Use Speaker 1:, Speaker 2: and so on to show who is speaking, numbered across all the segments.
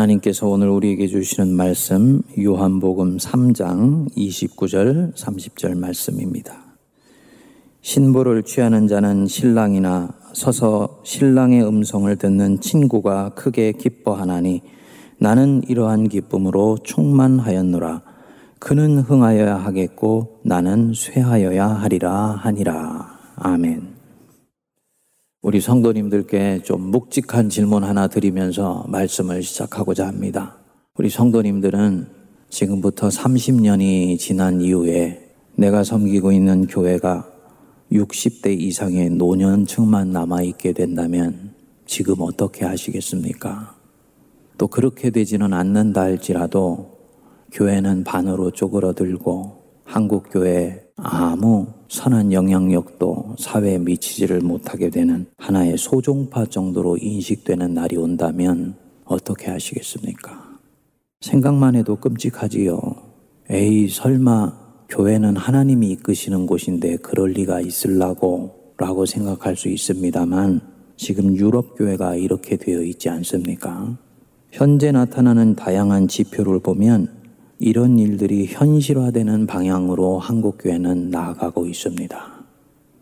Speaker 1: 하나님께서 오늘 우리에게 주시는 말씀 요한복음 3장 29절 30절 말씀입니다. 신부를 취하는 자는 신랑이나 서서 신랑의 음성을 듣는 친구가 크게 기뻐하나니 나는 이러한 기쁨으로 충만하였노라. 그는 흥하여야 하겠고 나는 쇠하여야 하리라 하니라. 아멘. 우리 성도님들께 좀 묵직한 질문 하나 드리면서 말씀을 시작하고자 합니다. 우리 성도님들은 지금부터 30년이 지난 이후에 내가 섬기고 있는 교회가 60대 이상의 노년층만 남아있게 된다면 지금 어떻게 하시겠습니까? 또 그렇게 되지는 않는다 할지라도 교회는 반으로 쪼그러들고 한국교회 아무 선한 영향력도 사회에 미치지를 못하게 되는 하나의 소종파 정도로 인식되는 날이 온다면 어떻게 하시겠습니까? 생각만 해도 끔찍하지요. 에이, 설마 교회는 하나님이 이끄시는 곳인데 그럴 리가 있을라고 라고 생각할 수 있습니다만 지금 유럽 교회가 이렇게 되어 있지 않습니까? 현재 나타나는 다양한 지표를 보면 이런 일들이 현실화되는 방향으로 한국교회는 나아가고 있습니다.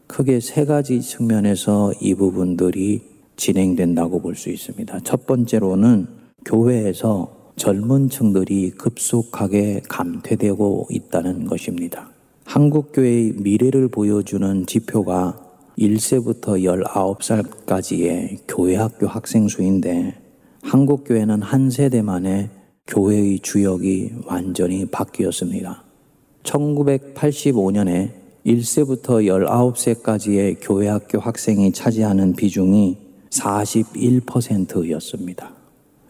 Speaker 1: 크게 세 가지 측면에서 이 부분들이 진행된다고 볼 수 있습니다. 첫 번째로는 교회에서 젊은 층들이 급속하게 감퇴되고 있다는 것입니다. 한국교회의 미래를 보여주는 지표가 1세부터 19살까지의 교회학교 학생 수인데 한국교회는 한 세대 만에 교회의 주역이 완전히 바뀌었습니다. 1985년에 1세부터 19세까지의 교회 학교 학생이 차지하는 비중이 41%였습니다.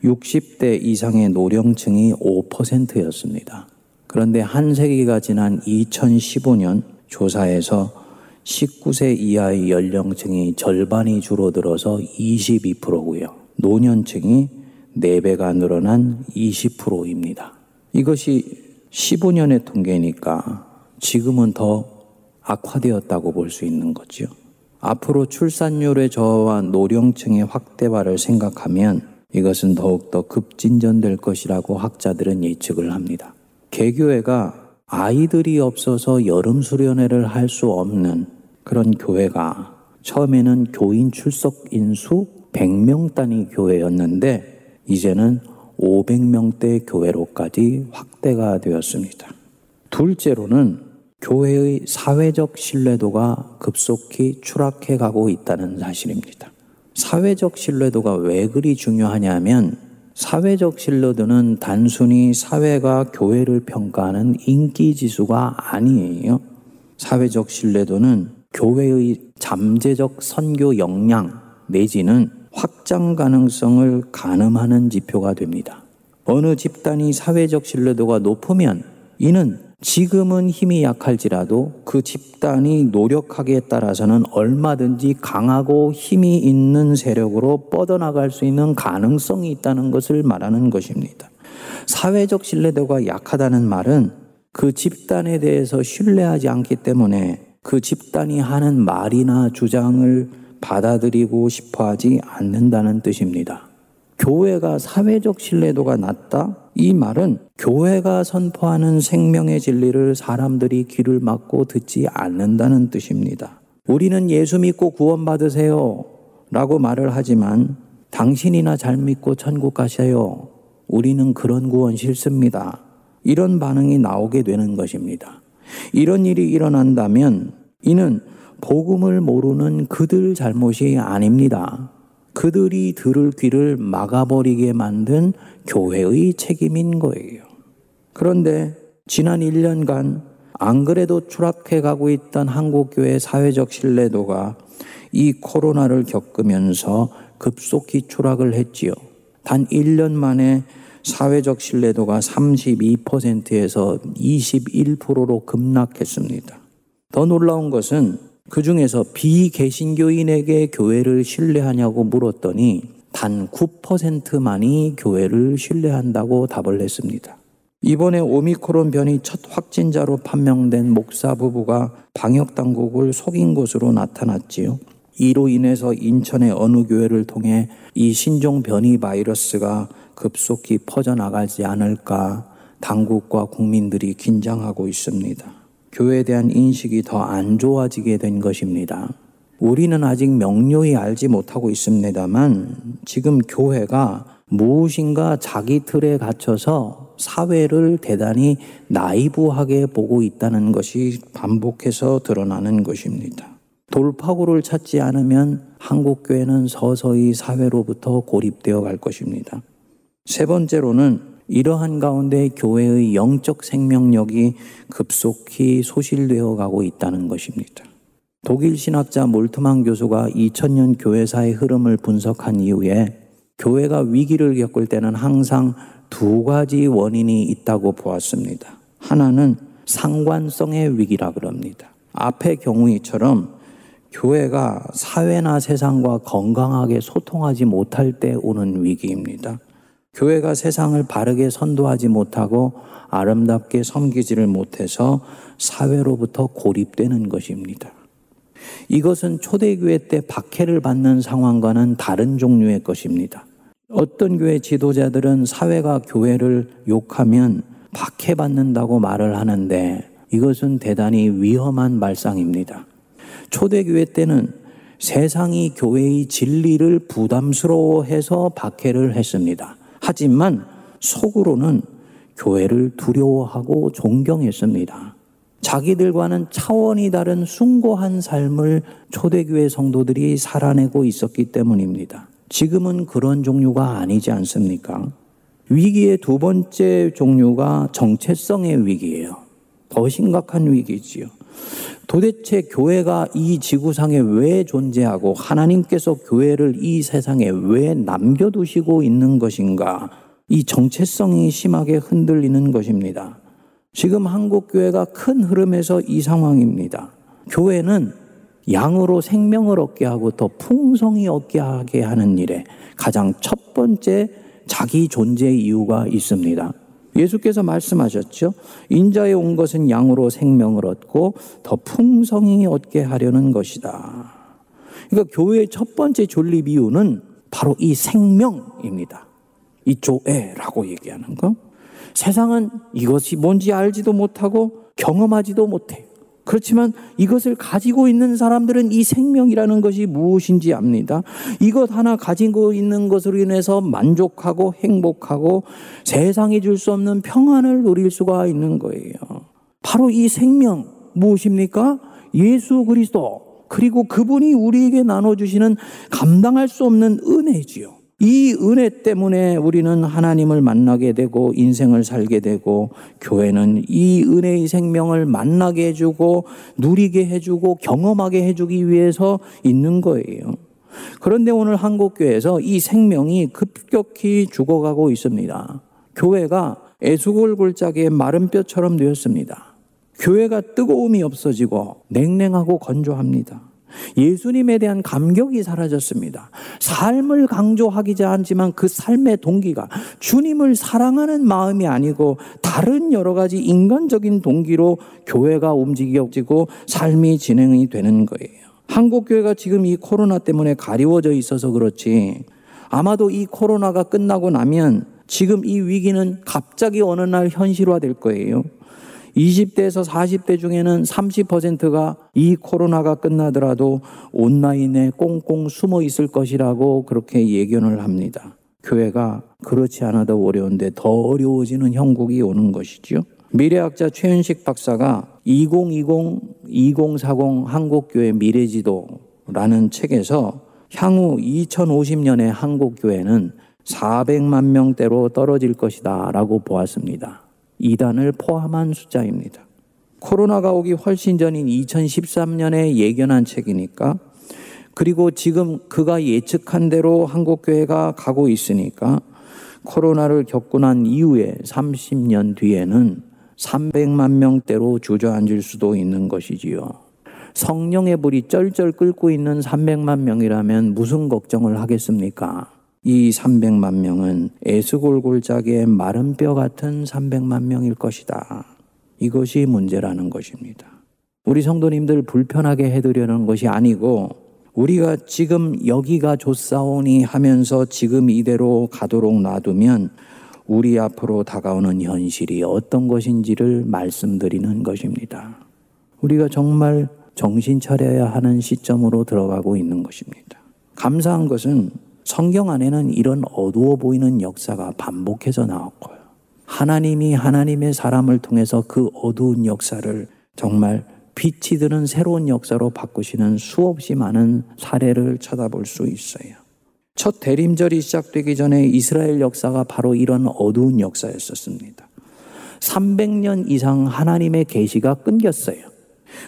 Speaker 1: 60대 이상의 노령층이 5%였습니다. 그런데 한 세기가 지난 2015년 조사에서 19세 이하의 연령층이 절반이 줄어들어서 22%고요. 노년층이 4배가 늘어난 20%입니다. 이것이 15년의 통계니까 지금은 더 악화되었다고 볼 수 있는 거죠. 앞으로 출산율의 저하와 노령층의 확대화를 생각하면 이것은 더욱더 급진전될 것이라고 학자들은 예측을 합니다. 개교회가 아이들이 없어서 여름 수련회를 할 수 없는 그런 교회가 처음에는 교인 출석 인수 100명 단위 교회였는데 이제는 500명대 교회로까지 확대가 되었습니다. 둘째로는 교회의 사회적 신뢰도가 급속히 추락해 가고 있다는 사실입니다. 사회적 신뢰도가 왜 그리 중요하냐면 사회적 신뢰도는 단순히 사회가 교회를 평가하는 인기 지수가 아니에요. 사회적 신뢰도는 교회의 잠재적 선교 역량 내지는 확장 가능성을 가늠하는 지표가 됩니다. 어느 집단이 사회적 신뢰도가 높으면 이는 지금은 힘이 약할지라도 그 집단이 노력하기에 따라서는 얼마든지 강하고 힘이 있는 세력으로 뻗어나갈 수 있는 가능성이 있다는 것을 말하는 것입니다. 사회적 신뢰도가 약하다는 말은 그 집단에 대해서 신뢰하지 않기 때문에 그 집단이 하는 말이나 주장을 받아들이고 싶어 하지 않는다는 뜻입니다. 교회가 사회적 신뢰도가 낮다? 이 말은 교회가 선포하는 생명의 진리를 사람들이 귀를 막고 듣지 않는다는 뜻입니다. 우리는 예수 믿고 구원받으세요. 라고 말을 하지만 당신이나 잘 믿고 천국 가세요. 우리는 그런 구원 싫습니다. 이런 반응이 나오게 되는 것입니다. 이런 일이 일어난다면 이는 복음을 모르는 그들 잘못이 아닙니다. 그들이 들을 귀를 막아버리게 만든 교회의 책임인 거예요. 그런데 지난 1년간 안 그래도 추락해 가고 있던 한국교회 사회적 신뢰도가 이 코로나를 겪으면서 급속히 추락을 했지요. 단 1년 만에 사회적 신뢰도가 32%에서 21%로 급락했습니다. 더 놀라운 것은 그 중에서 비개신교인에게 교회를 신뢰하냐고 물었더니 단 9%만이 교회를 신뢰한다고 답을 했습니다. 이번에 오미크론 변이 첫 확진자로 판명된 목사 부부가 방역 당국을 속인 것으로 나타났지요. 이로 인해서 인천의 어느 교회를 통해 이 신종 변이 바이러스가 급속히 퍼져나가지 않을까 당국과 국민들이 긴장하고 있습니다. 교회에 대한 인식이 더 안 좋아지게 된 것입니다. 우리는 아직 명료히 알지 못하고 있습니다만 지금 교회가 무엇인가 자기 틀에 갇혀서 사회를 대단히 나이브하게 보고 있다는 것이 반복해서 드러나는 것입니다. 돌파구를 찾지 않으면 한국교회는 서서히 사회로부터 고립되어 갈 것입니다. 세 번째로는 이러한 가운데 교회의 영적 생명력이 급속히 소실되어 가고 있다는 것입니다. 독일 신학자 몰트만 교수가 2000년 교회사의 흐름을 분석한 이후에 교회가 위기를 겪을 때는 항상 두 가지 원인이 있다고 보았습니다. 하나는 상관성의 위기라 그럽니다. 앞의 경우처럼 교회가 사회나 세상과 건강하게 소통하지 못할 때 오는 위기입니다. 교회가 세상을 바르게 선도하지 못하고 아름답게 섬기지를 못해서 사회로부터 고립되는 것입니다. 이것은 초대교회 때 박해를 받는 상황과는 다른 종류의 것입니다. 어떤 교회 지도자들은 사회가 교회를 욕하면 박해받는다고 말을 하는데 이것은 대단히 위험한 말상입니다. 초대교회 때는 세상이 교회의 진리를 부담스러워해서 박해를 했습니다. 하지만 속으로는 교회를 두려워하고 존경했습니다. 자기들과는 차원이 다른 숭고한 삶을 초대교회 성도들이 살아내고 있었기 때문입니다. 지금은 그런 종류가 아니지 않습니까? 위기의 두 번째 종류가 정체성의 위기예요. 더 심각한 위기지요. 도대체 교회가 이 지구상에 왜 존재하고 하나님께서 교회를 이 세상에 왜 남겨두시고 있는 것인가? 이 정체성이 심하게 흔들리는 것입니다. 지금 한국교회가 큰 흐름에서 이 상황입니다. 교회는 양으로 생명을 얻게 하고 더 풍성히 얻게 하게 하는 일에 가장 첫 번째 자기 존재 이유가 있습니다. 예수께서 말씀하셨죠. 인자에 온 것은 양으로 생명을 얻고 더 풍성히 얻게 하려는 것이다. 그러니까 교회의 첫 번째 존립 이유는 바로 이 생명입니다. 이 조에라고 얘기하는 거. 세상은 이것이 뭔지 알지도 못하고 경험하지도 못해요. 그렇지만 이것을 가지고 있는 사람들은 이 생명이라는 것이 무엇인지 압니다. 이것 하나 가지고 있는 것으로 인해서 만족하고 행복하고 세상이 줄 수 없는 평안을 누릴 수가 있는 거예요. 바로 이 생명 무엇입니까? 예수 그리스도 그리고 그분이 우리에게 나눠주시는 감당할 수 없는 은혜지요. 이 은혜 때문에 우리는 하나님을 만나게 되고 인생을 살게 되고 교회는 이 은혜의 생명을 만나게 해주고 누리게 해주고 경험하게 해주기 위해서 있는 거예요. 그런데 오늘 한국교회에서 이 생명이 급격히 죽어가고 있습니다. 교회가 애수골 골짜기의 마른 뼈처럼 되었습니다. 교회가 뜨거움이 없어지고 냉랭하고 건조합니다. 예수님에 대한 감격이 사라졌습니다. 삶을 강조하기지 않지만 그 삶의 동기가 주님을 사랑하는 마음이 아니고 다른 여러 가지 인간적인 동기로 교회가 움직여지고 삶이 진행이 되는 거예요. 한국 교회가 지금 이 코로나 때문에 가리워져 있어서 그렇지 아마도 이 코로나가 끝나고 나면 지금 이 위기는 갑자기 어느 날 현실화 될 거예요. 20대에서 40대 중에는 30%가 이 코로나가 끝나더라도 온라인에 꽁꽁 숨어 있을 것이라고 그렇게 예견을 합니다. 교회가 그렇지 않아도 어려운데 더 어려워지는 형국이 오는 것이죠. 미래학자 최윤식 박사가 2020-2040 한국교회 미래지도라는 책에서 향후 2050년의 한국교회는 400만 명대로 떨어질 것이다 라고 보았습니다. 이단을 포함한 숫자입니다. 코로나가 오기 훨씬 전인 2013년에 예견한 책이니까 그리고 지금 그가 예측한 대로 한국교회가 가고 있으니까 코로나를 겪고 난 이후에 30년 뒤에는 300만 명대로 주저앉을 수도 있는 것이지요. 성령의 불이 쩔쩔 끓고 있는 300만 명이라면 무슨 걱정을 하겠습니까? 이 300만 명은 에스골골짜기의 마른 뼈 같은 300만 명일 것이다. 이것이 문제라는 것입니다. 우리 성도님들 불편하게 해드리려는 것이 아니고 우리가 지금 여기가 좋사오니 하면서 지금 이대로 가도록 놔두면 우리 앞으로 다가오는 현실이 어떤 것인지를 말씀드리는 것입니다. 우리가 정말 정신 차려야 하는 시점으로 들어가고 있는 것입니다. 감사한 것은 성경 안에는 이런 어두워 보이는 역사가 반복해서 나왔고요. 하나님이 하나님의 사람을 통해서 그 어두운 역사를 정말 빛이 드는 새로운 역사로 바꾸시는 수없이 많은 사례를 쳐다볼 수 있어요. 첫 대림절이 시작되기 전에 이스라엘 역사가 바로 이런 어두운 역사였었습니다. 300년 이상 하나님의 계시가 끊겼어요.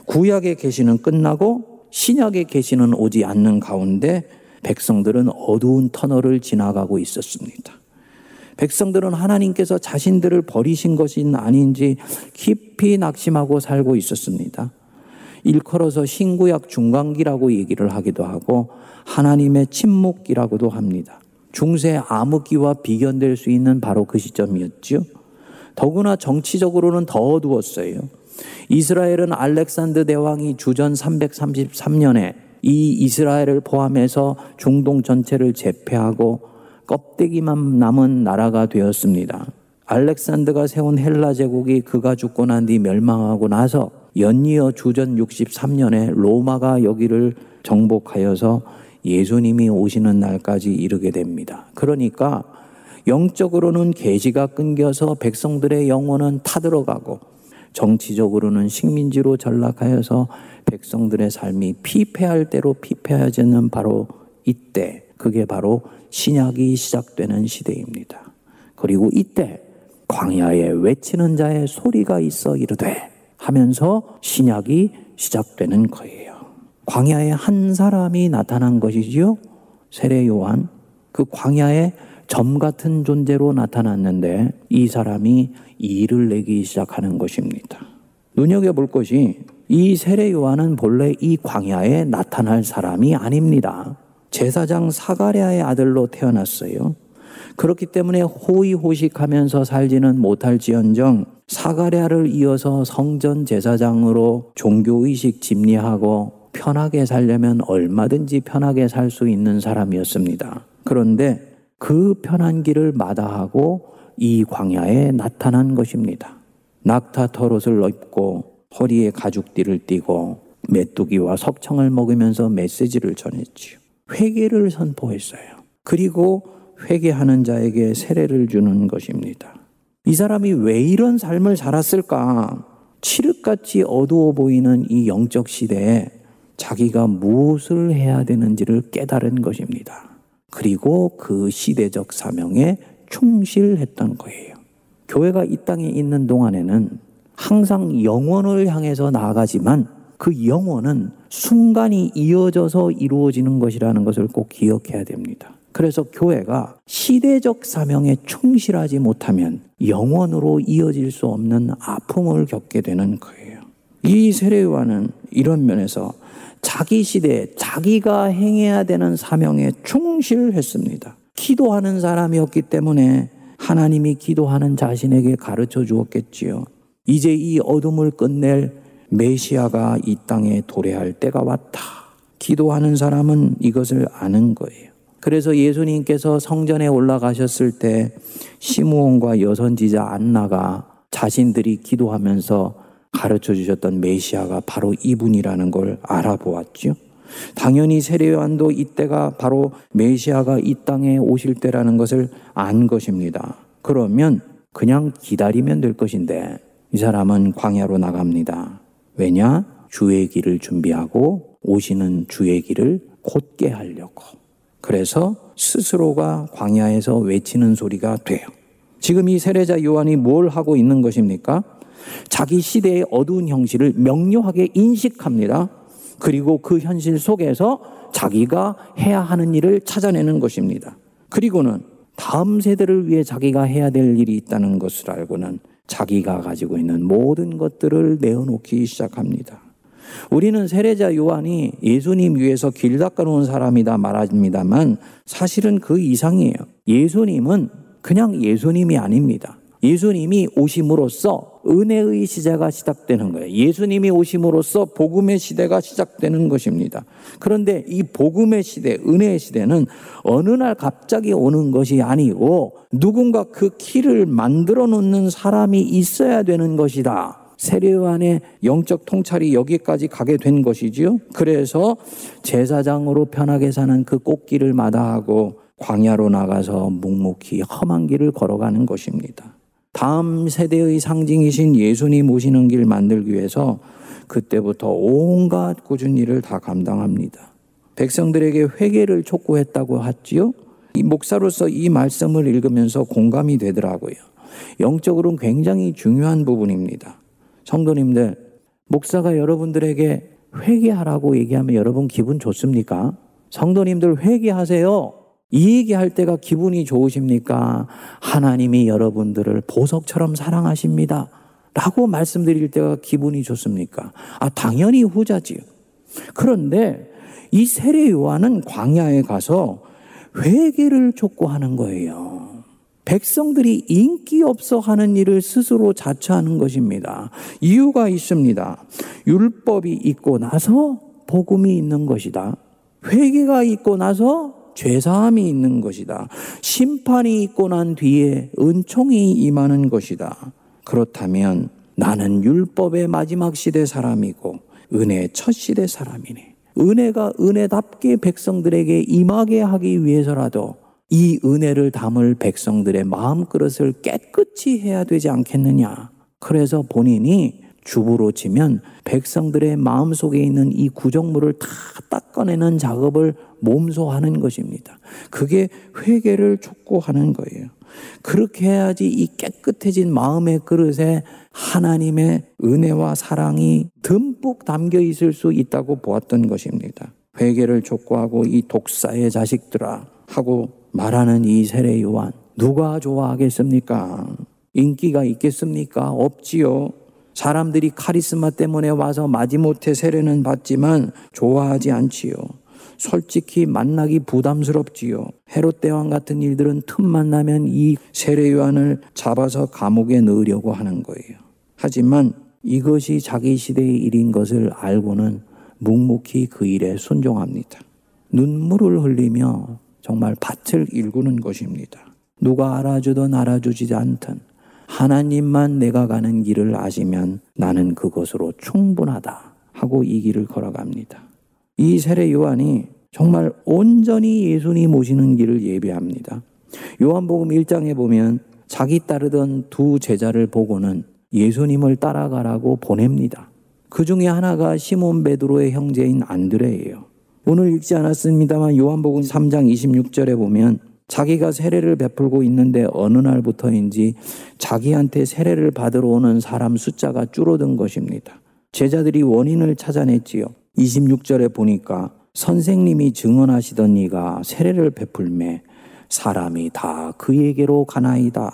Speaker 1: 구약의 계시는 끝나고 신약의 계시는 오지 않는 가운데 백성들은 어두운 터널을 지나가고 있었습니다. 백성들은 하나님께서 자신들을 버리신 것이 아닌지 깊이 낙심하고 살고 있었습니다. 일컬어서 신구약 중간기라고 얘기를 하기도 하고 하나님의 침묵기라고도 합니다. 중세 암흑기와 비견될 수 있는 바로 그 시점이었죠. 더구나 정치적으로는 더 어두웠어요. 이스라엘은 알렉산드 대왕이 주전 333년에 이 이스라엘을 포함해서 중동 전체를 제패하고 껍데기만 남은 나라가 되었습니다. 알렉산드가 세운 헬라 제국이 그가 죽고 난 뒤 멸망하고 나서 연이어 주전 63년에 로마가 여기를 정복하여서 예수님이 오시는 날까지 이르게 됩니다. 그러니까 영적으로는 계시가 끊겨서 백성들의 영혼은 타들어가고 정치적으로는 식민지로 전락하여서 백성들의 삶이 피폐할 대로 피폐해지는 바로 이때 그게 바로 신약이 시작되는 시대입니다. 그리고 이때 광야에 외치는 자의 소리가 있어 이르되 하면서 신약이 시작되는 거예요. 광야에 한 사람이 나타난 것이지요. 세례 요한. 그 광야에 점 같은 존재로 나타났는데 이 사람이 일을 내기 시작하는 것입니다. 눈여겨볼 것이 이 세례 요한은 본래 이 광야에 나타날 사람이 아닙니다. 제사장 사가랴의 아들로 태어났어요. 그렇기 때문에 호의호식하면서 살지는 못할지언정 사가랴를 이어서 성전 제사장으로 종교의식 집리하고 편하게 살려면 얼마든지 편하게 살 수 있는 사람이었습니다. 그런데 그 편한 길을 마다하고 이 광야에 나타난 것입니다. 낙타 털옷을 입고 허리에 가죽띠를 띠고 메뚜기와 석청을 먹으면서 메시지를 전했지요. 회개를 선포했어요. 그리고 회개하는 자에게 세례를 주는 것입니다. 이 사람이 왜 이런 삶을 살았을까? 칠흑같이 어두워 보이는 이 영적 시대에 자기가 무엇을 해야 되는지를 깨달은 것입니다. 그리고 그 시대적 사명에 충실했던 거예요. 교회가 이 땅에 있는 동안에는 항상 영원을 향해서 나아가지만 그 영원은 순간이 이어져서 이루어지는 것이라는 것을 꼭 기억해야 됩니다. 그래서 교회가 시대적 사명에 충실하지 못하면 영원으로 이어질 수 없는 아픔을 겪게 되는 거예요. 이 세례요한은 이런 면에서 자기 시대에 자기가 행해야 되는 사명에 충실했습니다. 기도하는 사람이었기 때문에 하나님이 기도하는 자신에게 가르쳐 주었겠지요. 이제 이 어둠을 끝낼 메시아가 이 땅에 도래할 때가 왔다. 기도하는 사람은 이것을 아는 거예요. 그래서 예수님께서 성전에 올라가셨을 때 시므온과 여선지자 안나가 자신들이 기도하면서 가르쳐 주셨던 메시아가 바로 이분이라는 걸 알아보았죠. 당연히 세례요한도 이때가 바로 메시아가 이 땅에 오실 때라는 것을 안 것입니다. 그러면 그냥 기다리면 될 것인데 이 사람은 광야로 나갑니다. 왜냐? 주의 길을 준비하고 오시는 주의 길을 곧게 하려고. 그래서 스스로가 광야에서 외치는 소리가 돼요. 지금 이 세례자 요한이 뭘 하고 있는 것입니까? 자기 시대의 어두운 형실을 명료하게 인식합니다. 그리고 그 현실 속에서 자기가 해야 하는 일을 찾아내는 것입니다. 그리고는 다음 세대를 위해 자기가 해야 될 일이 있다는 것을 알고는 자기가 가지고 있는 모든 것들을 내어놓기 시작합니다. 우리는 세례자 요한이 예수님 위해서 길 닦아놓은 사람이다 말합니다만 사실은 그 이상이에요. 예수님은 그냥 예수님이 아닙니다. 예수님이 오심으로써 은혜의 시대가 시작되는 거예요. 예수님이 오심으로써 복음의 시대가 시작되는 것입니다. 그런데 이 복음의 시대, 은혜의 시대는 어느 날 갑자기 오는 것이 아니고 누군가 그 키를 만들어 놓는 사람이 있어야 되는 것이다. 세례요한의 영적 통찰이 여기까지 가게 된 것이지요. 그래서 제사장으로 편하게 사는 그 꽃길을 마다하고 광야로 나가서 묵묵히 험한 길을 걸어가는 것입니다. 다음 세대의 상징이신 예수님 오시는 길 만들기 위해서 그때부터 온갖 꾸준 일을 다 감당합니다. 백성들에게 회개를 촉구했다고 했지요. 이 목사로서 이 말씀을 읽으면서 공감이 되더라고요. 영적으로는 굉장히 중요한 부분입니다. 성도님들, 목사가 여러분들에게 회개하라고 얘기하면 여러분 기분 좋습니까? 성도님들 회개하세요. 이 얘기할 때가 기분이 좋으십니까? 하나님이 여러분들을 보석처럼 사랑하십니다. 라고 말씀드릴 때가 기분이 좋습니까? 아, 당연히 후자지요. 그런데 이 세례 요한은 광야에 가서 회개를 촉구하는 거예요. 백성들이 인기 없어 하는 일을 스스로 자처하는 것입니다. 이유가 있습니다. 율법이 있고 나서 복음이 있는 것이다. 회개가 있고 나서 죄사함이 있는 것이다. 심판이 있고 난 뒤에 은총이 임하는 것이다. 그렇다면 나는 율법의 마지막 시대 사람이고 은혜의 첫 시대 사람이네. 은혜가 은혜답게 백성들에게 임하게 하기 위해서라도 이 은혜를 담을 백성들의 마음그릇을 깨끗이 해야 되지 않겠느냐. 그래서 본인이 주부로 치면 백성들의 마음속에 있는 이 구정물을 다 닦아내는 작업을 몸소 하는 것입니다. 그게 회개를 촉구하는 거예요. 그렇게 해야지 이 깨끗해진 마음의 그릇에 하나님의 은혜와 사랑이 듬뿍 담겨 있을 수 있다고 보았던 것입니다. 회개를 촉구하고 이 독사의 자식들아 하고 말하는 이 세례 요한 누가 좋아하겠습니까? 인기가 있겠습니까? 없지요. 사람들이 카리스마 때문에 와서 마지못해 세례는 받지만 좋아하지 않지요. 솔직히 만나기 부담스럽지요. 헤롯 대왕 같은 일들은 틈만 나면 이 세례 요한을 잡아서 감옥에 넣으려고 하는 거예요. 하지만 이것이 자기 시대의 일인 것을 알고는 묵묵히 그 일에 순종합니다. 눈물을 흘리며 정말 밭을 일구는 것입니다. 누가 알아주든 알아주지 않든 하나님만 내가 가는 길을 아시면 나는 그것으로 충분하다 하고 이 길을 걸어갑니다. 이 세례 요한이 정말 온전히 예수님 오시는 길을 예배합니다. 요한복음 1장에 보면 자기 따르던 두 제자를 보고는 예수님을 따라가라고 보냅니다. 그 중에 하나가 시몬 베드로의 형제인 안드레예요. 오늘 읽지 않았습니다만 요한복음 3장 26절에 보면 자기가 세례를 베풀고 있는데 어느 날부터인지 자기한테 세례를 받으러 오는 사람 숫자가 줄어든 것입니다. 제자들이 원인을 찾아냈지요. 26절에 보니까 선생님이 증언하시던 이가 세례를 베풀매 사람이 다 그에게로 가나이다.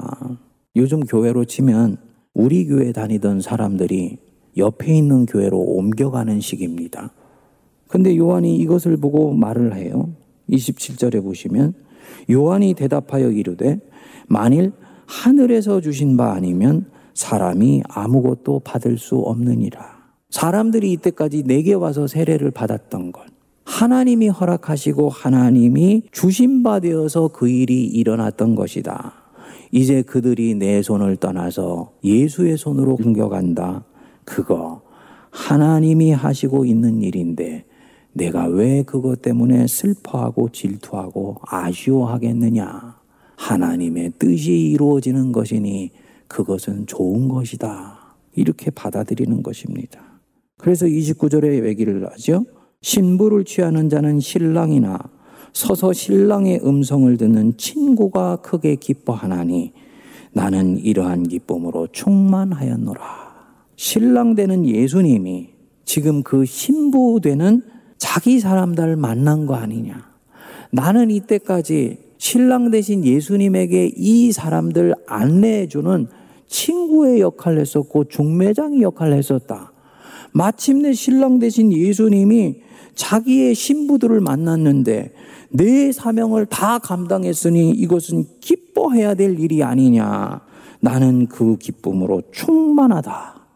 Speaker 1: 요즘 교회로 치면 우리 교회 다니던 사람들이 옆에 있는 교회로 옮겨가는 시기입니다. 근데 요한이 이것을 보고 말을 해요. 27절에 보시면 요한이 대답하여 이르되 만일 하늘에서 주신 바 아니면 사람이 아무것도 받을 수 없느니라. 사람들이 이때까지 내게 와서 세례를 받았던 것. 하나님이 허락하시고 하나님이 주신 바 되어서 그 일이 일어났던 것이다. 이제 그들이 내 손을 떠나서 예수의 손으로 옮겨간다. 그거 하나님이 하시고 있는 일인데 내가 왜 그것 때문에 슬퍼하고 질투하고 아쉬워하겠느냐? 하나님의 뜻이 이루어지는 것이니 그것은 좋은 것이다. 이렇게 받아들이는 것입니다. 그래서 29절에 얘기를 하죠. 신부를 취하는 자는 신랑이나 서서 신랑의 음성을 듣는 친구가 크게 기뻐하나니 나는 이러한 기쁨으로 충만하였노라. 신랑 되는 예수님이 지금 그 신부 되는 자기 사람들을 만난 거 아니냐. 나는 이때까지 신랑 대신 예수님에게 이 사람들 안내해주는 친구의 역할을 했었고 중매장의 역할을 했었다. 마침내 신랑 대신 예수님이 자기의 신부들을 만났는데 내 사명을 다 감당했으니 이것은 기뻐해야 될 일이 아니냐. 나는 그 기쁨으로 충만하다.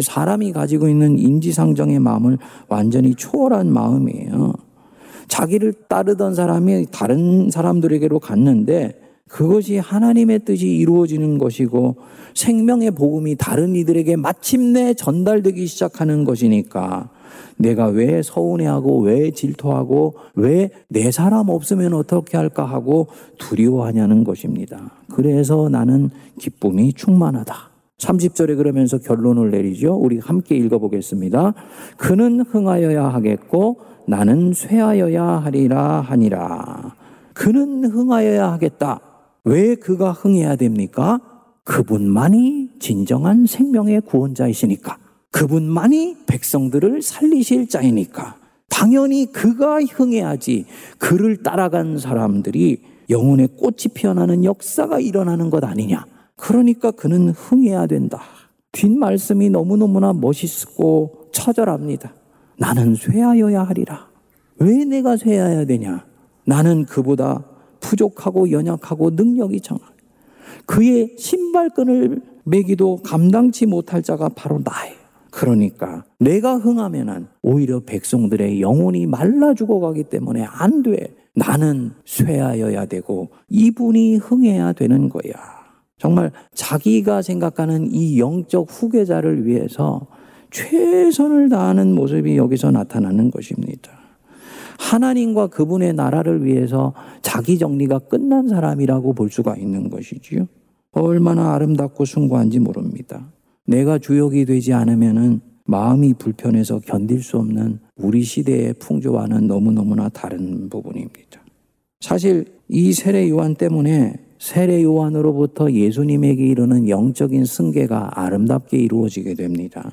Speaker 1: 사람이 가지고 있는 인지상정의 마음을 완전히 초월한 마음이에요. 자기를 따르던 사람이 다른 사람들에게로 갔는데 그것이 하나님의 뜻이 이루어지는 것이고 생명의 복음이 다른 이들에게 마침내 전달되기 시작하는 것이니까 내가 왜 서운해하고 왜 질투하고 왜 내 사람 없으면 어떻게 할까 하고 두려워하냐는 것입니다. 그래서 나는 기쁨이 충만하다. 30절에 그러면서 결론을 내리죠. 우리 함께 읽어보겠습니다. 그는 흥하여야 하겠고 나는 쇠하여야 하리라 하니라. 그는 흥하여야 하겠다. 왜 그가 흥해야 됩니까? 그분만이 진정한 생명의 구원자이시니까. 그분만이 백성들을 살리실 자이니까. 당연히 그가 흥해야지 그를 따라간 사람들이 영혼의 꽃이 피어나는 역사가 일어나는 것 아니냐. 그러니까 그는 흥해야 된다. 뒷말씀이 너무너무나 멋있고 처절합니다. 나는 쇠하여야 하리라. 왜 내가 쇠하여야 되냐? 나는 그보다 부족하고 연약하고 능력이 정하. 그의 신발끈을 매기도 감당치 못할 자가 바로 나예요. 그러니까 내가 흥하면은 오히려 백성들의 영혼이 말라 죽어가기 때문에 안 돼. 나는 쇠하여야 되고 이분이 흥해야 되는 거야. 정말 자기가 생각하는 이 영적 후계자를 위해서 최선을 다하는 모습이 여기서 나타나는 것입니다. 하나님과 그분의 나라를 위해서 자기 정리가 끝난 사람이라고 볼 수가 있는 것이지요. 얼마나 아름답고 숭고한지 모릅니다. 내가 주역이 되지 않으면은 마음이 불편해서 견딜 수 없는 우리 시대의 풍조와는 너무너무나 다른 부분입니다. 사실 이 세례 요한 때문에 세례 요한으로부터 예수님에게 이르는 영적인 승계가 아름답게 이루어지게 됩니다.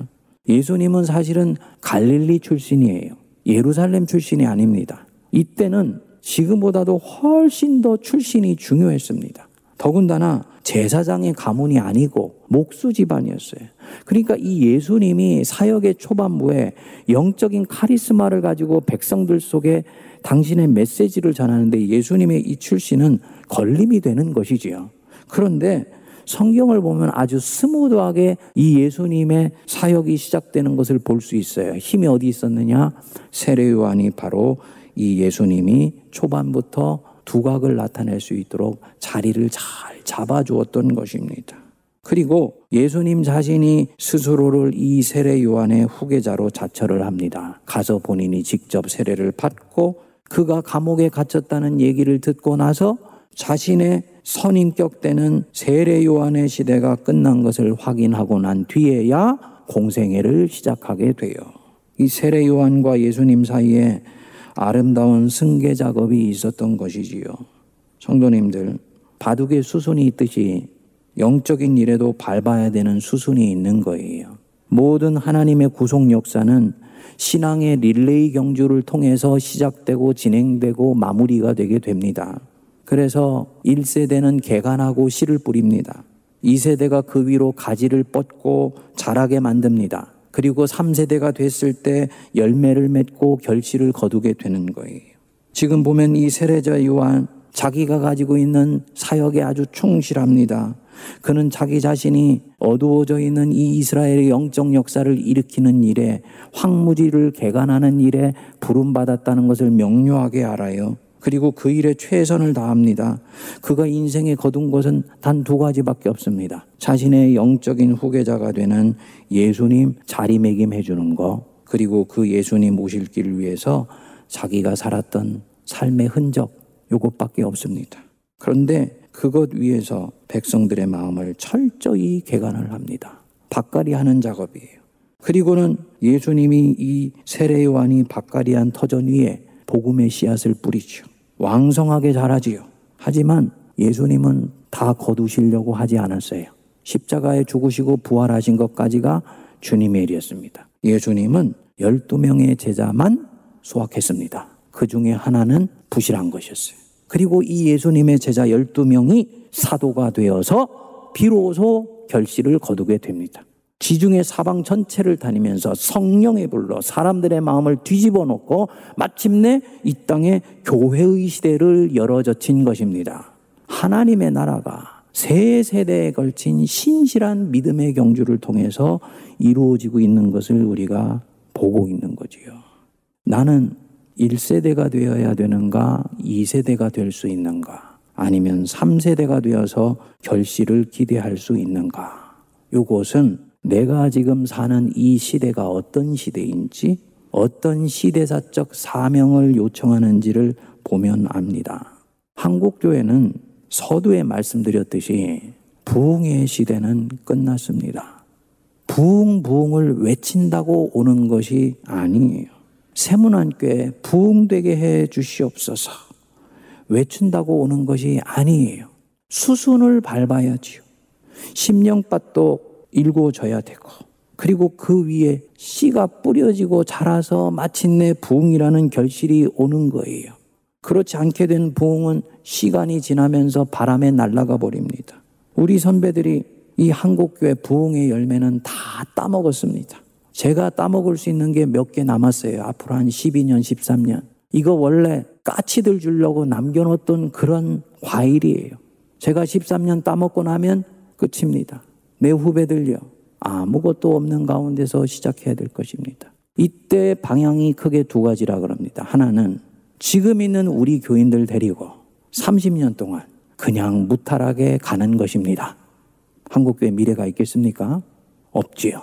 Speaker 1: 예수님은 사실은 갈릴리 출신이에요. 예루살렘 출신이 아닙니다. 이때는 지금보다도 훨씬 더 출신이 중요했습니다. 더군다나 제사장의 가문이 아니고 목수 집안이었어요. 그러니까 이 예수님이 사역의 초반부에 영적인 카리스마를 가지고 백성들 속에 당신의 메시지를 전하는데 예수님의 이 출신은 걸림이 되는 것이지요. 그런데 성경을 보면 아주 스무드하게 이 예수님의 사역이 시작되는 것을 볼 수 있어요. 힘이 어디 있었느냐? 세례 요한이 바로 이 예수님이 초반부터 두각을 나타낼 수 있도록 자리를 잘 잡아주었던 것입니다. 그리고 예수님 자신이 스스로를 이 세례 요한의 후계자로 자처를 합니다. 가서 본인이 직접 세례를 받고 그가 감옥에 갇혔다는 얘기를 듣고 나서 자신의 선인격 때는 세례 요한의 시대가 끝난 것을 확인하고 난 뒤에야 공생애를 시작하게 돼요. 이 세례 요한과 예수님 사이에 아름다운 승계 작업이 있었던 것이지요. 성도님들, 바둑의 수순이 있듯이 영적인 일에도 밟아야 되는 수순이 있는 거예요. 모든 하나님의 구속 역사는 신앙의 릴레이 경주를 통해서 시작되고 진행되고 마무리가 되게 됩니다. 그래서 1세대는 개간하고 씨를 뿌립니다. 2세대가 그 위로 가지를 뻗고 자라게 만듭니다. 그리고 3세대가 됐을 때 열매를 맺고 결실을 거두게 되는 거예요. 지금 보면 이 세례자 요한 자기가 가지고 있는 사역에 아주 충실합니다. 그는 자기 자신이 어두워져 있는 이 이스라엘의 영적 역사를 일으키는 일에 황무지를 개간하는 일에 부름받았다는 것을 명료하게 알아요. 그리고 그 일에 최선을 다합니다. 그가 인생에 거둔 것은 단 두 가지밖에 없습니다. 자신의 영적인 후계자가 되는 예수님 자리매김해 주는 거, 그리고 그 예수님 오실 길을 위해서 자기가 살았던 삶의 흔적, 요것밖에 없습니다. 그런데 그것 위해서 백성들의 마음을 철저히 개간을 합니다. 밭갈이 하는 작업이에요. 그리고는 예수님이 이 세례 요한이 밭갈이한 터전 위에 복음의 씨앗을 뿌리죠. 왕성하게 자라지요. 하지만 예수님은 다 거두시려고 하지 않았어요. 십자가에 죽으시고 부활하신 것까지가 주님의 일이었습니다. 예수님은 12명의 제자만 수확했습니다. 그 중에 하나는 부실한 것이었어요. 그리고 이 예수님의 제자 12명이 사도가 되어서 비로소 결실을 거두게 됩니다. 지중해 사방 전체를 다니면서 성령의 불로 사람들의 마음을 뒤집어 놓고 마침내 이 땅에 교회의 시대를 열어젖힌 것입니다. 하나님의 나라가 세 세대에 걸친 신실한 믿음의 경주를 통해서 이루어지고 있는 것을 우리가 보고 있는 거지요. 나는 1세대가 되어야 되는가, 2세대가 될 수 있는가, 아니면 3세대가 되어서 결실을 기대할 수 있는가. 이것은 내가 지금 사는 이 시대가 어떤 시대인지, 어떤 시대사적 사명을 요청하는지를 보면 압니다. 한국교회는 서두에 말씀드렸듯이 부흥의 시대는 끝났습니다. 부흥, 부흥을 외친다고 오는 것이 아니에요. 세문안교회 부흥되게 해 주시옵소서. 외친다고 오는 것이 아니에요. 수순을 밟아야지요. 심령밭도 일궈져야 되고, 그리고 그 위에 씨가 뿌려지고 자라서 마침내 부흥이라는 결실이 오는 거예요. 그렇지 않게 된 부흥은 시간이 지나면서 바람에 날아가 버립니다. 우리 선배들이 이 한국교회 부흥의 열매는 다 따먹었습니다. 제가 따먹을 수 있는 게 몇 개 남았어요. 앞으로 한 12년, 13년. 이거 원래 까치들 주려고 남겨놓던 그런 과일이에요. 제가 13년 따먹고 나면 끝입니다. 내 후배들요. 아무것도 없는 가운데서 시작해야 될 것입니다. 이때 방향이 크게 두 가지라 그럽니다. 하나는 지금 있는 우리 교인들 데리고 30년 동안 그냥 무탈하게 가는 것입니다. 한국교회 미래가 있겠습니까? 없지요.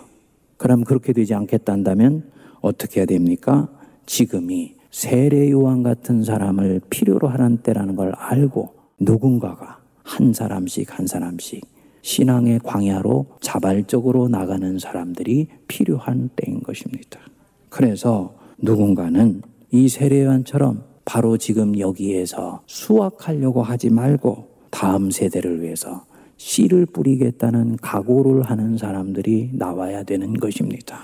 Speaker 1: 그럼 그렇게 되지 않겠다면 어떻게 해야 됩니까? 지금이 세례 요한 같은 사람을 필요로 하는 때라는 걸 알고 누군가가 한 사람씩 한 사람씩 신앙의 광야로 자발적으로 나가는 사람들이 필요한 때인 것입니다. 그래서 누군가는 이 세례요한처럼 바로 지금 여기에서 수확하려고 하지 말고 다음 세대를 위해서 씨를 뿌리겠다는 각오를 하는 사람들이 나와야 되는 것입니다.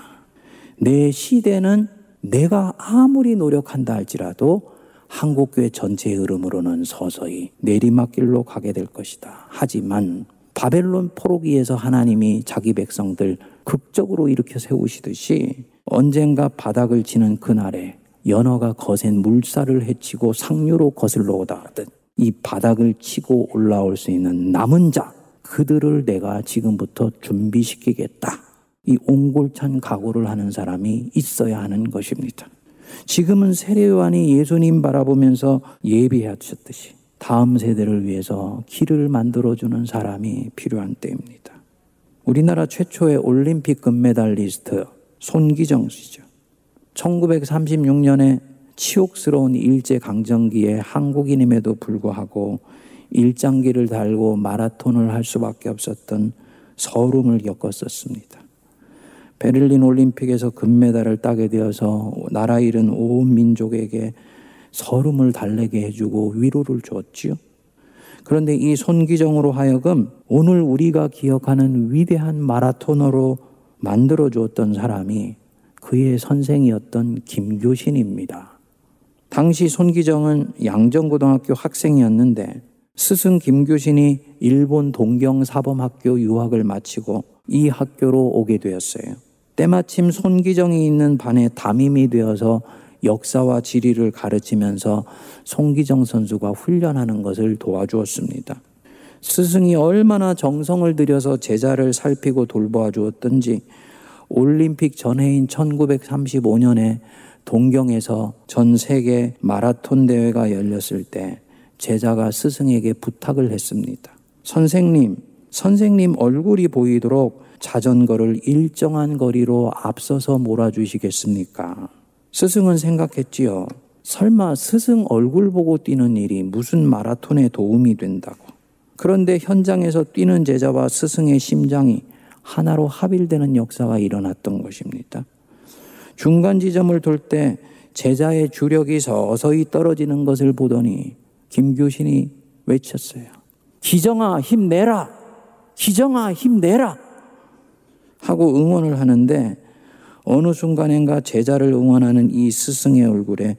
Speaker 1: 내 시대는 내가 아무리 노력한다 할지라도 한국교회 전체의 흐름으로는 서서히 내리막길로 가게 될 것이다. 하지만 바벨론 포로기에서 하나님이 자기 백성들 극적으로 일으켜 세우시듯이 언젠가 바닥을 치는 그날에 연어가 거센 물살을 헤치고 상류로 거슬러 오다 하듯 이 바닥을 치고 올라올 수 있는 남은 자, 그들을 내가 지금부터 준비시키겠다. 이 옹골찬 각오를 하는 사람이 있어야 하는 것입니다. 지금은 세례요한이 예수님 바라보면서 예비하셨듯이 다음 세대를 위해서 길을 만들어주는 사람이 필요한 때입니다. 우리나라 최초의 올림픽 금메달리스트 손기정 씨죠. 1936년에 치욕스러운 일제강점기에 한국인임에도 불구하고 일장기를 달고 마라톤을 할 수밖에 없었던 서름을 겪었었습니다. 베를린 올림픽에서 금메달을 따게 되어서 나라 잃은 온 민족에게 서름을 달래게 해주고 위로를 주었지요. 그런데 이 손기정으로 하여금 오늘 우리가 기억하는 위대한 마라토너로 만들어 주었던 사람이 그의 선생이었던 김교신입니다. 당시 손기정은 양정고등학교 학생이었는데 스승 김교신이 일본 동경사범학교 유학을 마치고 이 학교로 오게 되었어요. 때마침 손기정이 있는 반에 담임이 되어서 역사와 지리를 가르치면서 손기정 선수가 훈련하는 것을 도와주었습니다. 스승이 얼마나 정성을 들여서 제자를 살피고 돌보아 주었던지 올림픽 전해인 1935년에 동경에서 전 세계 마라톤 대회가 열렸을 때 제자가 스승에게 부탁을 했습니다. 선생님, 선생님 얼굴이 보이도록 자전거를 일정한 거리로 앞서서 몰아주시겠습니까? 스승은 생각했지요. 설마 스승 얼굴 보고 뛰는 일이 무슨 마라톤에 도움이 된다고. 그런데 현장에서 뛰는 제자와 스승의 심장이 하나로 합일되는 역사가 일어났던 것입니다. 중간 지점을 돌 때 제자의 주력이 서서히 떨어지는 것을 보더니 김교신이 외쳤어요. 기정아 힘내라. 기정아 힘내라. 하고 응원을 하는데 어느 순간인가 제자를 응원하는 이 스승의 얼굴에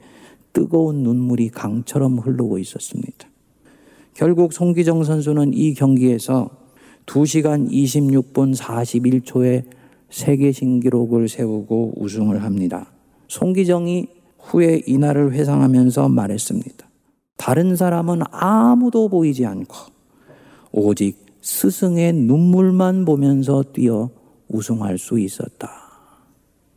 Speaker 1: 뜨거운 눈물이 강처럼 흐르고 있었습니다. 결국 송기정 선수는 이 경기에서 2시간 26분 41초에 세계 신기록을 세우고 우승을 합니다. 송기정이 후에 이날을 회상하면서 말했습니다. 다른 사람은 아무도 보이지 않고 오직 스승의 눈물만 보면서 뛰어 우승할 수 있었다.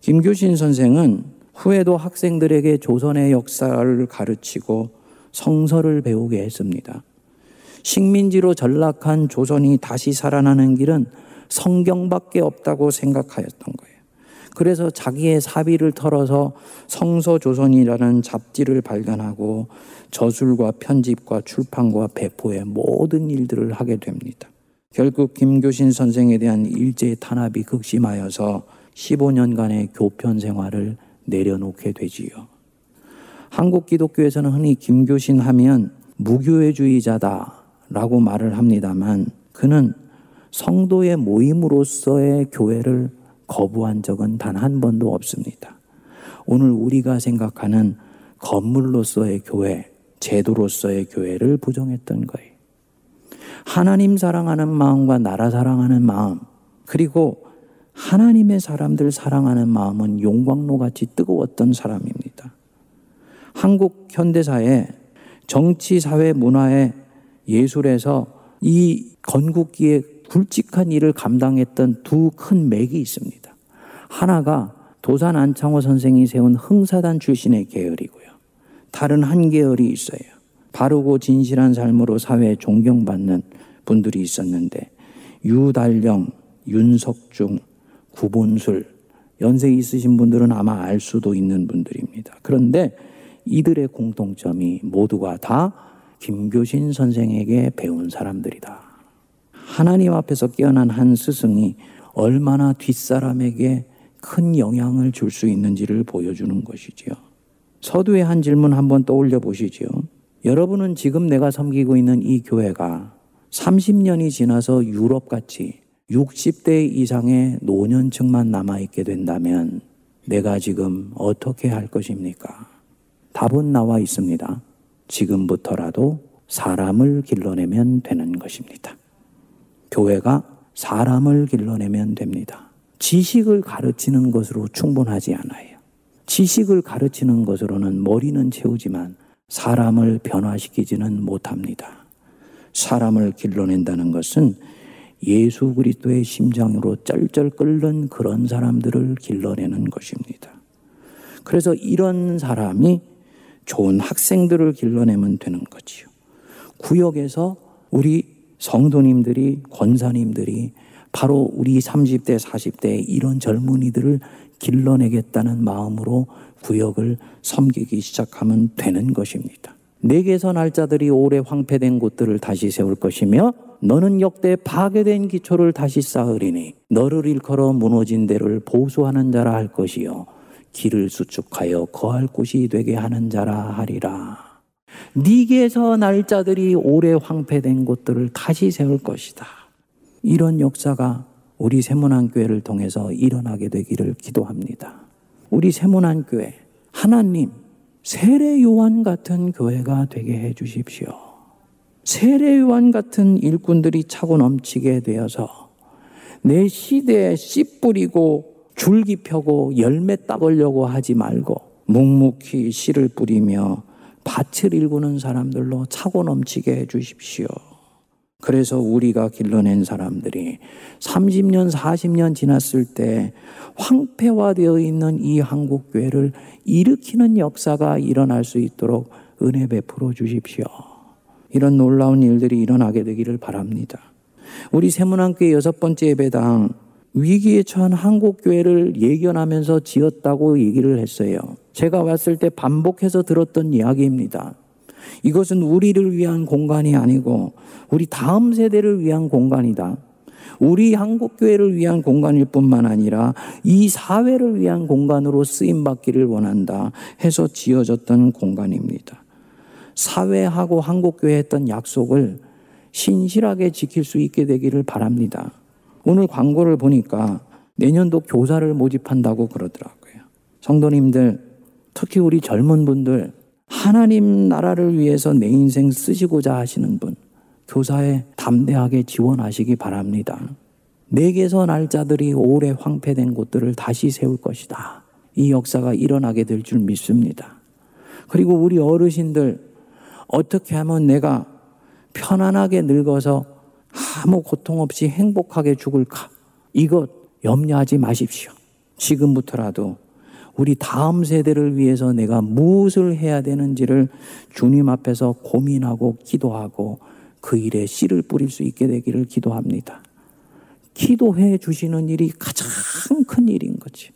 Speaker 1: 김규신 선생은 후에도 학생들에게 조선의 역사를 가르치고 성서를 배우게 했습니다. 식민지로 전락한 조선이 다시 살아나는 길은 성경밖에 없다고 생각하였던 거예요. 그래서 자기의 사비를 털어서 성서조선이라는 잡지를 발간하고 저술과 편집과 출판과 배포의 모든 일들을 하게 됩니다. 결국 김교신 선생에 대한 일제 탄압이 극심하여서 15년간의 교편 생활을 내려놓게 되지요. 한국 기독교에서는 흔히 김교신 하면 무교회주의자다라고 말을 합니다만 그는 성도의 모임으로서의 교회를 거부한 적은 단 한 번도 없습니다. 오늘 우리가 생각하는 건물로서의 교회, 제도로서의 교회를 부정했던 거예요. 하나님 사랑하는 마음과 나라 사랑하는 마음, 그리고 하나님의 사람들 사랑하는 마음은 용광로 같이 뜨거웠던 사람입니다. 한국 현대사에 정치, 사회, 문화의 예술에서 이 건국기에 굵직한 일을 감당했던 두 큰 맥이 있습니다. 하나가 도산 안창호 선생이 세운 흥사단 출신의 계열이고요. 다른 한 계열이 있어요. 바르고 진실한 삶으로 사회에 존경받는 분들이 있었는데 유달령, 윤석중, 구본술 연세 있으신 분들은 아마 알 수도 있는 분들입니다. 그런데 이들의 공통점이 모두가 다 김교신 선생에게 배운 사람들이다. 하나님 앞에서 깨어난 한 스승이 얼마나 뒷사람에게 큰 영향을 줄 수 있는지를 보여주는 것이지요. 서두의 한 질문 한번 떠올려 보시지요. 여러분은 지금 내가 섬기고 있는 이 교회가 30년이 지나서 유럽같이 60대 이상의 노년층만 남아있게 된다면 내가 지금 어떻게 할 것입니까? 답은 나와 있습니다. 지금부터라도 사람을 길러내면 되는 것입니다. 교회가 사람을 길러내면 됩니다. 지식을 가르치는 것으로 충분하지 않아요. 지식을 가르치는 것으로는 머리는 채우지만 사람을 변화시키지는 못합니다. 사람을 길러낸다는 것은 예수 그리스도의 심장으로 쩔쩔 끓는 그런 사람들을 길러내는 것입니다. 그래서 이런 사람이 좋은 학생들을 길러내면 되는 거지요. 구역에서 우리 성도님들이, 권사님들이 바로 우리 30대, 40대 이런 젊은이들을 길러내겠다는 마음으로 구역을 섬기기 시작하면 되는 것입니다. 내게서 날짜들이 오래 황폐된 곳들을 다시 세울 것이며 너는 역대 파괴된 기초를 다시 쌓으리니 너를 일컬어 무너진 데를 보수하는 자라 할 것이요 길을 수축하여 거할 곳이 되게 하는 자라 하리라. 니게서 날짜들이 오래 황폐된 곳들을 다시 세울 것이다. 이런 역사가 우리 세문안교회를 통해서 일어나게 되기를 기도합니다. 우리 세문안교회 하나님 세례 요한 같은 교회가 되게 해 주십시오. 세례 요한 같은 일꾼들이 차고 넘치게 되어서 내 시대에 씨 뿌리고 줄기 펴고 열매 따보려고 하지 말고 묵묵히 씨를 뿌리며 밭을 일구는 사람들로 차고 넘치게 해 주십시오. 그래서 우리가 길러낸 사람들이 30년, 40년 지났을 때 황폐화되어 있는 이 한국교회를 일으키는 역사가 일어날 수 있도록 은혜 베풀어 주십시오. 이런 놀라운 일들이 일어나게 되기를 바랍니다. 우리 세문안교회 여섯 번째 예배당 위기에 처한 한국교회를 예견하면서 지었다고 얘기를 했어요. 제가 왔을 때 반복해서 들었던 이야기입니다. 이것은 우리를 위한 공간이 아니고 우리 다음 세대를 위한 공간이다. 우리 한국교회를 위한 공간일 뿐만 아니라 이 사회를 위한 공간으로 쓰임 받기를 원한다 해서 지어졌던 공간입니다. 사회하고 한국교회 했던 약속을 신실하게 지킬 수 있게 되기를 바랍니다. 오늘 광고를 보니까 내년도 교사를 모집한다고 그러더라고요. 성도님들, 특히 우리 젊은 분들, 하나님 나라를 위해서 내 인생 쓰시고자 하시는 분, 교사에 담대하게 지원하시기 바랍니다. 내게서 날 자들이 오래 황폐된 곳들을 다시 세울 것이다. 이 역사가 일어나게 될 줄 믿습니다. 그리고 우리 어르신들 어떻게 하면 내가 편안하게 늙어서 아무 고통 없이 행복하게 죽을까? 이것 염려하지 마십시오. 지금부터라도 우리 다음 세대를 위해서 내가 무엇을 해야 되는지를 주님 앞에서 고민하고 기도하고 그 일에 씨를 뿌릴 수 있게 되기를 기도합니다. 기도해 주시는 일이 가장 큰 일인 거지.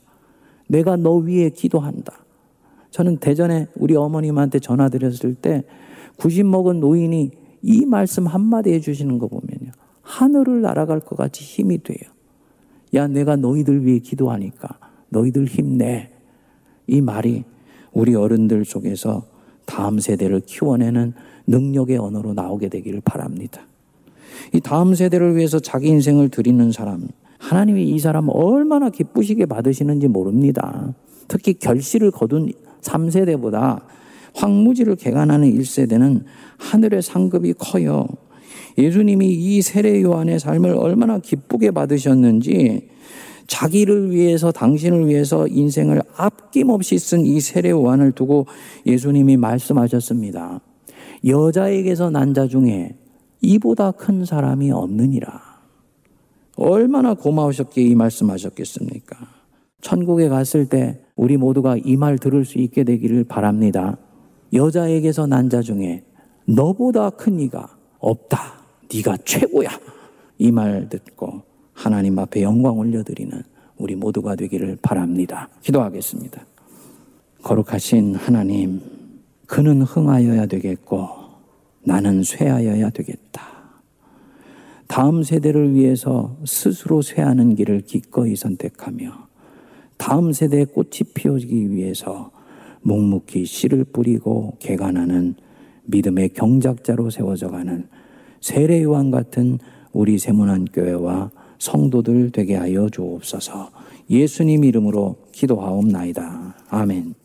Speaker 1: 내가 너 위에 기도한다. 저는 대전에 우리 어머님한테 전화 드렸을 때 90 먹은 노인이 이 말씀 한마디 해주시는 거 보면요. 하늘을 날아갈 것 같이 힘이 돼요. 야, 내가 너희들 위해 기도하니까 너희들 힘내. 이 말이 우리 어른들 속에서 다음 세대를 키워내는 능력의 언어로 나오게 되기를 바랍니다. 이 다음 세대를 위해서 자기 인생을 드리는 사람, 하나님이 이 사람 얼마나 기쁘시게 받으시는지 모릅니다. 특히 결실을 거둔 3세대보다 황무지를 개간하는 1세대는 하늘의 상급이 커요. 예수님이 이 세례 요한의 삶을 얼마나 기쁘게 받으셨는지 자기를 위해서 당신을 위해서 인생을 아낌없이 쓴 이 세례 요한을 두고 예수님이 말씀하셨습니다. 여자에게서 난 자 중에 이보다 큰 사람이 없느니라. 얼마나 고마우셨기에 이 말씀하셨겠습니까? 천국에 갔을 때 우리 모두가 이 말 들을 수 있게 되기를 바랍니다. 여자에게서 난 자 중에 너보다 큰 이가 없다. 네가 최고야. 이 말 듣고 하나님 앞에 영광 올려드리는 우리 모두가 되기를 바랍니다. 기도하겠습니다. 거룩하신 하나님, 그는 흥하여야 되겠고 나는 쇠하여야 되겠다. 다음 세대를 위해서 스스로 쇠하는 길을 기꺼이 선택하며 다음 세대의 꽃이 피어지기 위해서 묵묵히 씨를 뿌리고 개간하는 믿음의 경작자로 세워져 가는 세례요한 같은 우리 세문안 교회와 성도들 되게 하여 주옵소서. 예수님 이름으로 기도하옵나이다. 아멘.